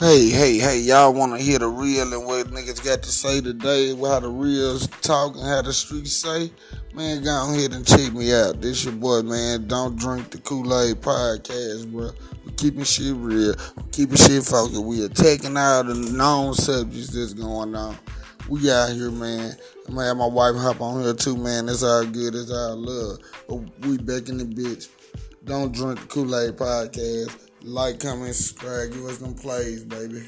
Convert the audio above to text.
Hey, hey, hey, y'all want to hear the real and what niggas got to say today, how the reals talk and how the streets say? Man, go ahead and check me out. This your boy, man. Don't drink the Kool-Aid podcast, bro. We keeping shit real. We keeping shit focused. We attacking all the known subjects that's going on. We out here, man. I'm gonna have my wife hop on here too, man. It's all good. It's all love. But we back in the bitch. Don't drink the Kool-Aid podcast. Like, comment, subscribe. Give us them plays, baby.